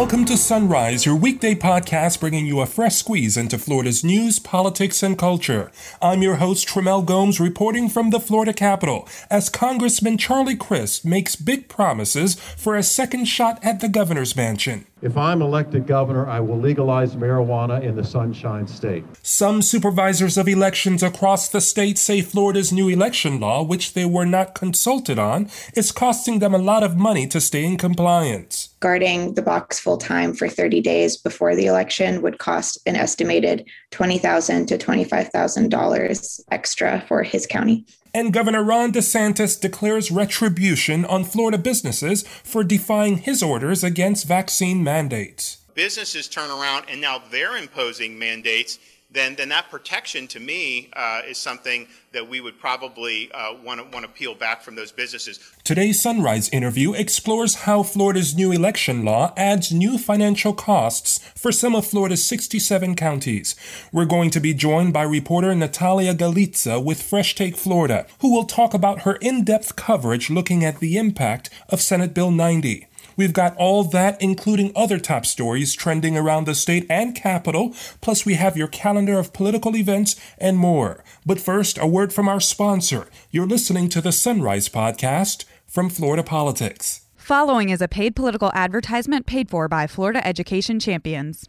Welcome to Sunrise, your weekday podcast bringing you a fresh squeeze into Florida's news, politics, and culture. I'm your host, Tremel Gomes, reporting from the Florida Capitol as Congressman Charlie Crist makes big promises for a second shot at the governor's mansion. If I'm elected governor, I will legalize marijuana in the Sunshine State. Some supervisors of elections across the state say Florida's new election law, which they were not consulted on, is costing them a lot of money to stay in compliance guarding the box full time for 30 days before the election would cost an estimated 20,000 to $25,000 extra for his county. And Governor Ron DeSantis declares retribution on Florida businesses for defying his orders against vaccine mandates. Businesses turn around and now they're imposing mandates then, then that protection to me uh, is something that we would probably want to want to peel back from those businesses. Today's Sunrise interview explores how Florida's new election law adds new financial costs for some of Florida's 67 counties. We're going to be joined by reporter Natalia Galicza with Fresh Take Florida, who will talk about her in-depth coverage looking at the impact of Senate Bill 90. We've got all that, including other top stories trending around the state and capital. Plus, we have your calendar of political events and more. But first, a word from our sponsor. You're listening to the Sunrise Podcast from Florida Politics. Following is a paid political advertisement paid for by Florida Education Champions.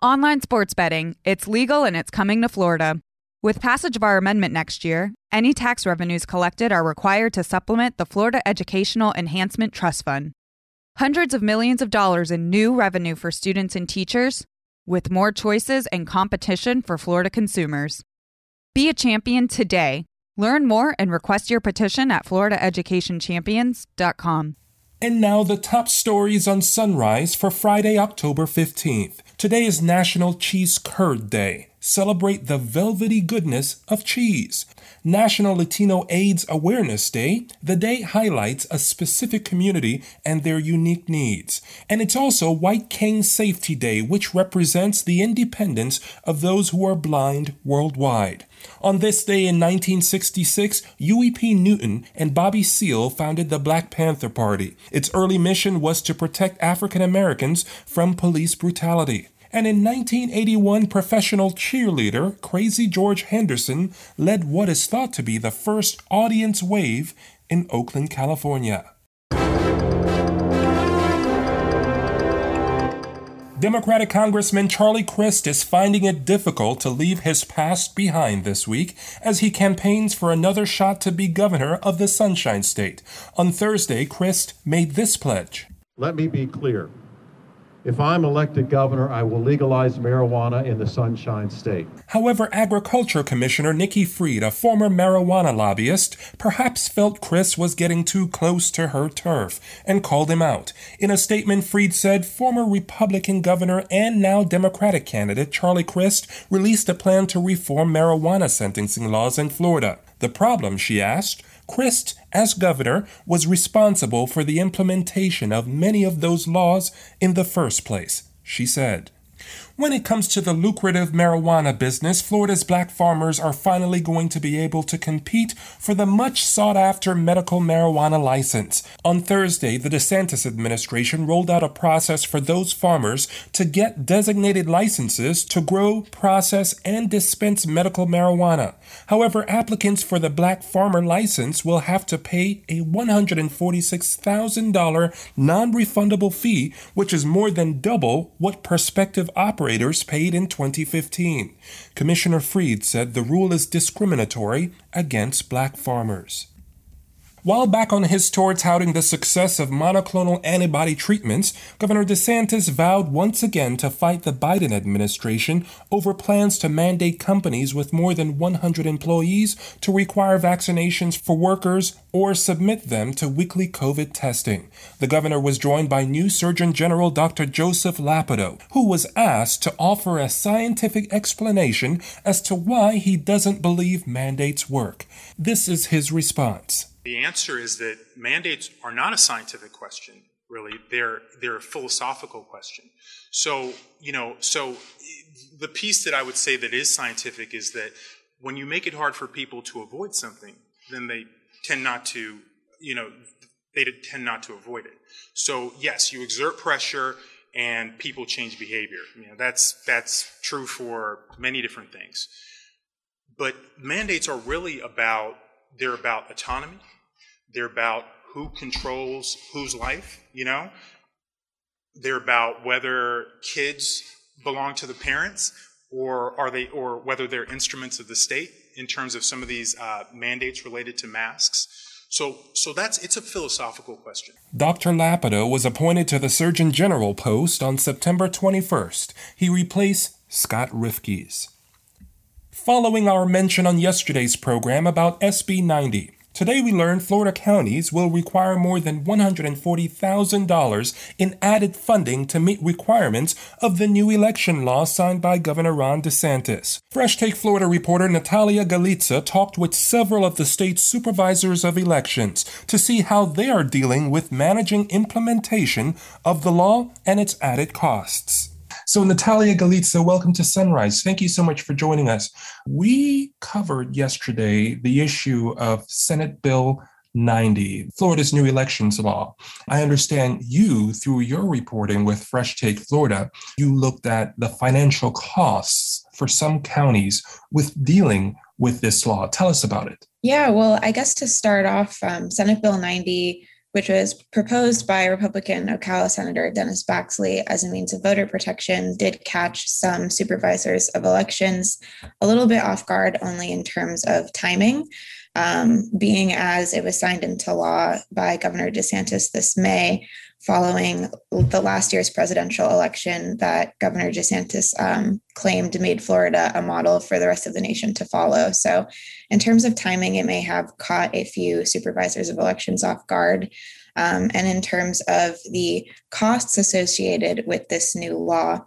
Online sports betting, it's legal and it's coming to Florida. With passage of our amendment next year, any tax revenues collected are required to supplement the Florida Educational Enhancement Trust Fund hundreds of millions of dollars in new revenue for students and teachers, with more choices and competition for Florida consumers. Be a champion today. Learn more and request your petition at floridaeducationchampions.com. And now the top stories on Sunrise for Friday, October 15th. Today is National Cheese Curd Day. Celebrate the velvety goodness of cheese. National Latino AIDS Awareness Day, the day highlights a specific community and their unique needs. And it's also White Cane Safety Day, which represents the independence of those who are blind worldwide. On this day in 1966, Huey P. Newton and Bobby Seale founded the Black Panther Party. Its early mission was to protect African Americans from police brutality. And in 1981, professional cheerleader Crazy George Henderson led what is thought to be the first audience wave in Oakland, California. Democratic Congressman Charlie Crist is finding it difficult to leave his past behind this week as he campaigns for another shot to be governor of the Sunshine State. On Thursday, Crist made this pledge. Let me be clear. If I'm elected governor, I will legalize marijuana in the Sunshine State. However, Agriculture Commissioner Nikki Fried, a former marijuana lobbyist, perhaps felt Crist was getting too close to her turf and called him out. In a statement, Fried said former Republican governor and now Democratic candidate Charlie Crist released a plan to reform marijuana sentencing laws in Florida. The problem, she asked, Crist, as governor, was responsible for the implementation of many of those laws in the first place, she said. When it comes to the lucrative marijuana business, Florida's black farmers are finally going to be able to compete for the much sought after medical marijuana license. On Thursday, the DeSantis administration rolled out a process for those farmers to get designated licenses to grow, process, and dispense medical marijuana. However, applicants for the black farmer license will have to pay a $146,000 non refundable fee, which is more than double what prospective operators operators paid in 2015. Commissioner Fried said the rule is discriminatory against black farmers. While back on his tour touting the success of monoclonal antibody treatments, Governor DeSantis vowed once again to fight the Biden administration over plans to mandate companies with more than 100 employees to require vaccinations for workers or submit them to weekly COVID testing. The governor was joined by new Surgeon General Dr. Joseph Ladapo, who was asked to offer a scientific explanation as to why he doesn't believe mandates work. This is his response. The answer is that mandates are not a scientific question, really. They're, they're a philosophical question. So, you know, so the piece that I would say that is scientific is that when you make it hard for people to avoid something, then they tend not to, you know, they tend not to avoid it. So, yes, you exert pressure and people change behavior. You know, that's that's true for many different things. But mandates are really about they're about autonomy. They're about who controls whose life, you know? They're about whether kids belong to the parents or are they or whether they're instruments of the state in terms of some of these uh, mandates related to masks. So, so that's it's a philosophical question. Dr. Ladapo was appointed to the Surgeon General post on September 21st. He replaced Scott Rivkees. Following our mention on yesterday's program about SB 90, Today we learned Florida counties will require more than $140,000 in added funding to meet requirements of the new election law signed by Governor Ron DeSantis. Fresh Take Florida reporter Natalia Galicza talked with several of the state's supervisors of elections to see how they are dealing with managing implementation of the law and its added costs. So, Natalia Galicza, welcome to Sunrise. Thank you so much for joining us. We covered yesterday the issue of Senate Bill 90, Florida's new elections law. I understand you, through your reporting with Fresh Take Florida, you looked at the financial costs for some counties with dealing with this law. Tell us about it. Yeah, well, I guess to start off, um, Senate Bill 90 which was proposed by Republican Ocala Senator Dennis Baxley as a means of voter protection, did catch some supervisors of elections a little bit off guard, only in terms of timing. Um, being as it was signed into law by Governor DeSantis this May, following the last year's presidential election that Governor DeSantis um, claimed made Florida a model for the rest of the nation to follow. So, in terms of timing, it may have caught a few supervisors of elections off guard. Um, and in terms of the costs associated with this new law,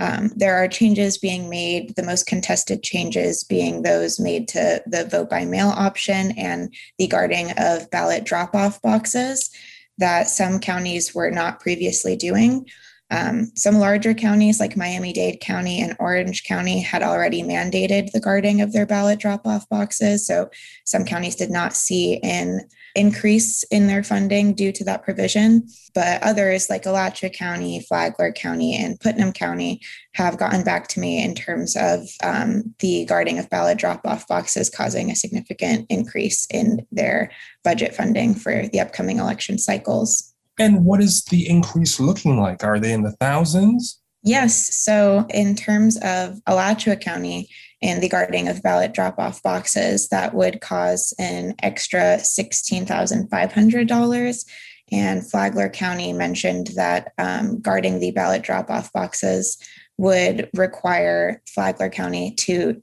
um, there are changes being made, the most contested changes being those made to the vote by mail option and the guarding of ballot drop off boxes that some counties were not previously doing. Um, some larger counties like Miami Dade County and Orange County had already mandated the guarding of their ballot drop off boxes. So some counties did not see an increase in their funding due to that provision. But others like Alachua County, Flagler County, and Putnam County have gotten back to me in terms of um, the guarding of ballot drop off boxes causing a significant increase in their budget funding for the upcoming election cycles. And what is the increase looking like? Are they in the thousands? Yes. So, in terms of Alachua County and the guarding of ballot drop off boxes, that would cause an extra $16,500. And Flagler County mentioned that um, guarding the ballot drop off boxes would require Flagler County to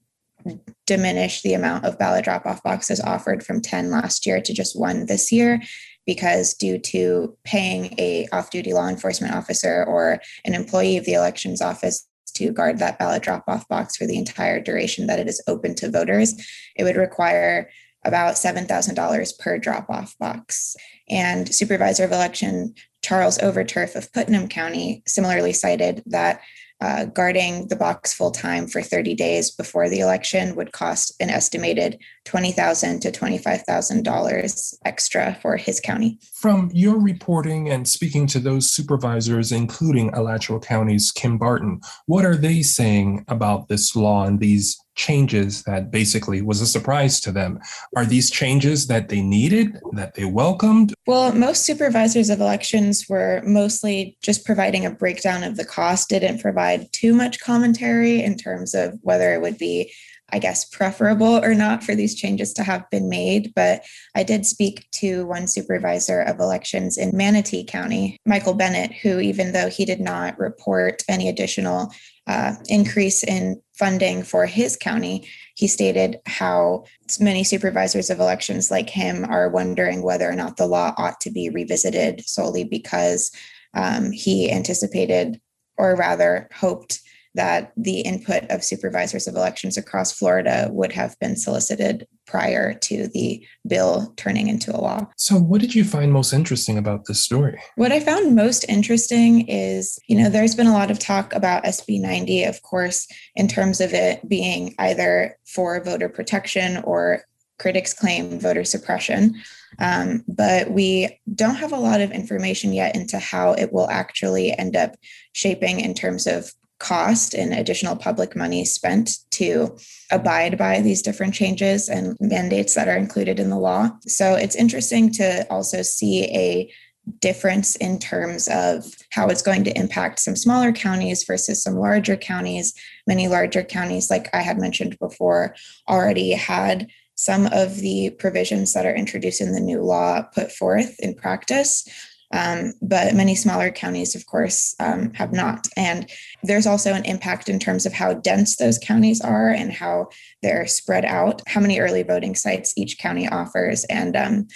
diminish the amount of ballot drop off boxes offered from 10 last year to just one this year because due to paying a off-duty law enforcement officer or an employee of the elections office to guard that ballot drop-off box for the entire duration that it is open to voters, it would require about $7,000 per drop-off box. And Supervisor of Election Charles Overturf of Putnam County similarly cited that uh, guarding the box full time for 30 days before the election would cost an estimated 20,000 to $25,000 extra for his county. From your reporting and speaking to those supervisors, including Alachua County's Kim Barton, what are they saying about this law and these changes that basically was a surprise to them. Are these changes that they needed, that they welcomed? Well, most supervisors of elections were mostly just providing a breakdown of the cost, didn't provide too much commentary in terms of whether it would be I guess, preferable or not for these changes to have been made. But I did speak to one supervisor of elections in Manatee County, Michael Bennett, who, even though he did not report any additional uh, increase in funding for his county, he stated how many supervisors of elections like him are wondering whether or not the law ought to be revisited solely because um, he anticipated, or rather hoped, that the input of supervisors of elections across Florida would have been solicited prior to the bill turning into a law. So, what did you find most interesting about this story? What I found most interesting is, you know, there's been a lot of talk about SB 90, of course, in terms of it being either for voter protection or critics claim voter suppression. Um, but we don't have a lot of information yet into how it will actually end up shaping in terms of cost and additional public money spent to abide by these different changes and mandates that are included in the law. So it's interesting to also see a difference in terms of how it's going to impact some smaller counties versus some larger counties. Many larger counties, like I had mentioned before, already had some of the provisions that are introduced in the new law put forth in practice. Um, but many smaller counties, of course, um, have not. And there's also an impact in terms of how dense those counties are and how they're spread out, how many early voting sites each county offers, and um,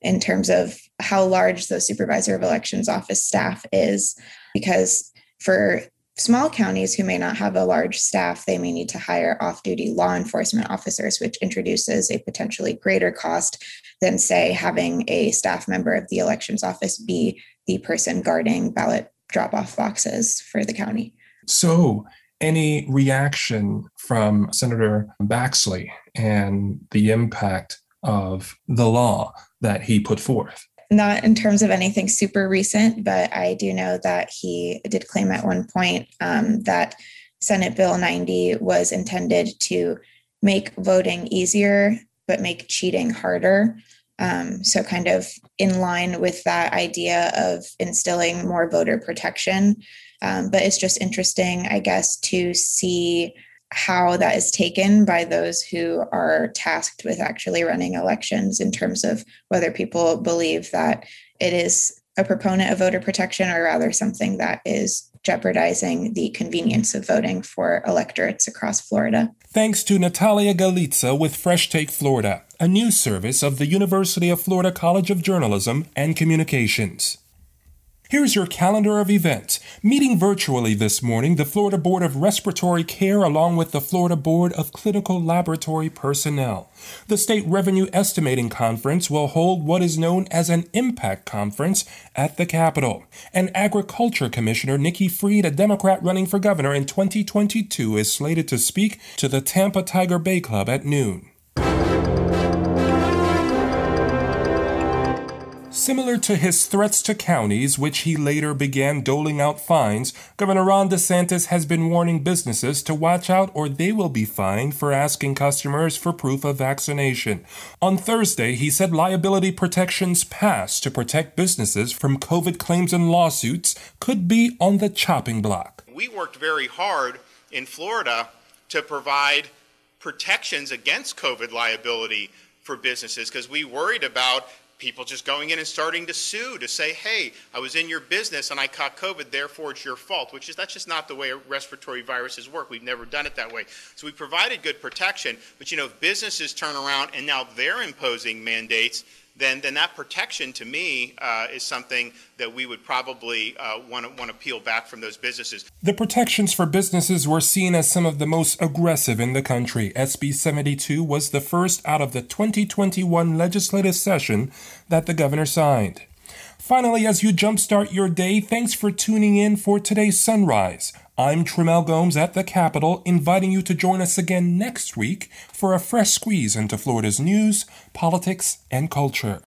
in terms of how large the supervisor of elections office staff is. Because for small counties who may not have a large staff, they may need to hire off duty law enforcement officers, which introduces a potentially greater cost than, say, having a staff member of the elections office be the person guarding ballot drop off boxes for the county. So, any reaction from Senator Baxley and the impact of the law that he put forth? Not in terms of anything super recent, but I do know that he did claim at one point um, that Senate Bill 90 was intended to make voting easier, but make cheating harder. Um, so, kind of in line with that idea of instilling more voter protection. Um, but it's just interesting, I guess, to see how that is taken by those who are tasked with actually running elections in terms of whether people believe that it is a proponent of voter protection or rather something that is jeopardizing the convenience of voting for electorates across Florida. Thanks to Natalia Galicza with Fresh Take Florida, a news service of the University of Florida College of Journalism and Communications. Here's your calendar of events. Meeting virtually this morning, the Florida Board of Respiratory Care along with the Florida Board of Clinical Laboratory Personnel. The State Revenue Estimating Conference will hold what is known as an Impact Conference at the Capitol. And Agriculture Commissioner Nikki Fried, a Democrat running for governor in 2022, is slated to speak to the Tampa Tiger Bay Club at noon. Similar to his threats to counties, which he later began doling out fines, Governor Ron DeSantis has been warning businesses to watch out or they will be fined for asking customers for proof of vaccination. On Thursday, he said liability protections passed to protect businesses from COVID claims and lawsuits could be on the chopping block. We worked very hard in Florida to provide protections against COVID liability for businesses because we worried about people just going in and starting to sue to say, hey, I was in your business and I caught COVID, therefore it's your fault, which is that's just not the way respiratory viruses work. We've never done it that way. So we provided good protection, but you know, if businesses turn around and now they're imposing mandates, then, then that protection to me uh, is something that we would probably to want to peel back from those businesses. The protections for businesses were seen as some of the most aggressive in the country. SB 72 was the first out of the 2021 legislative session that the governor signed. Finally, as you jumpstart your day, thanks for tuning in for today's sunrise. I'm Tramel Gomes at the Capitol, inviting you to join us again next week for a fresh squeeze into Florida's news, politics, and culture.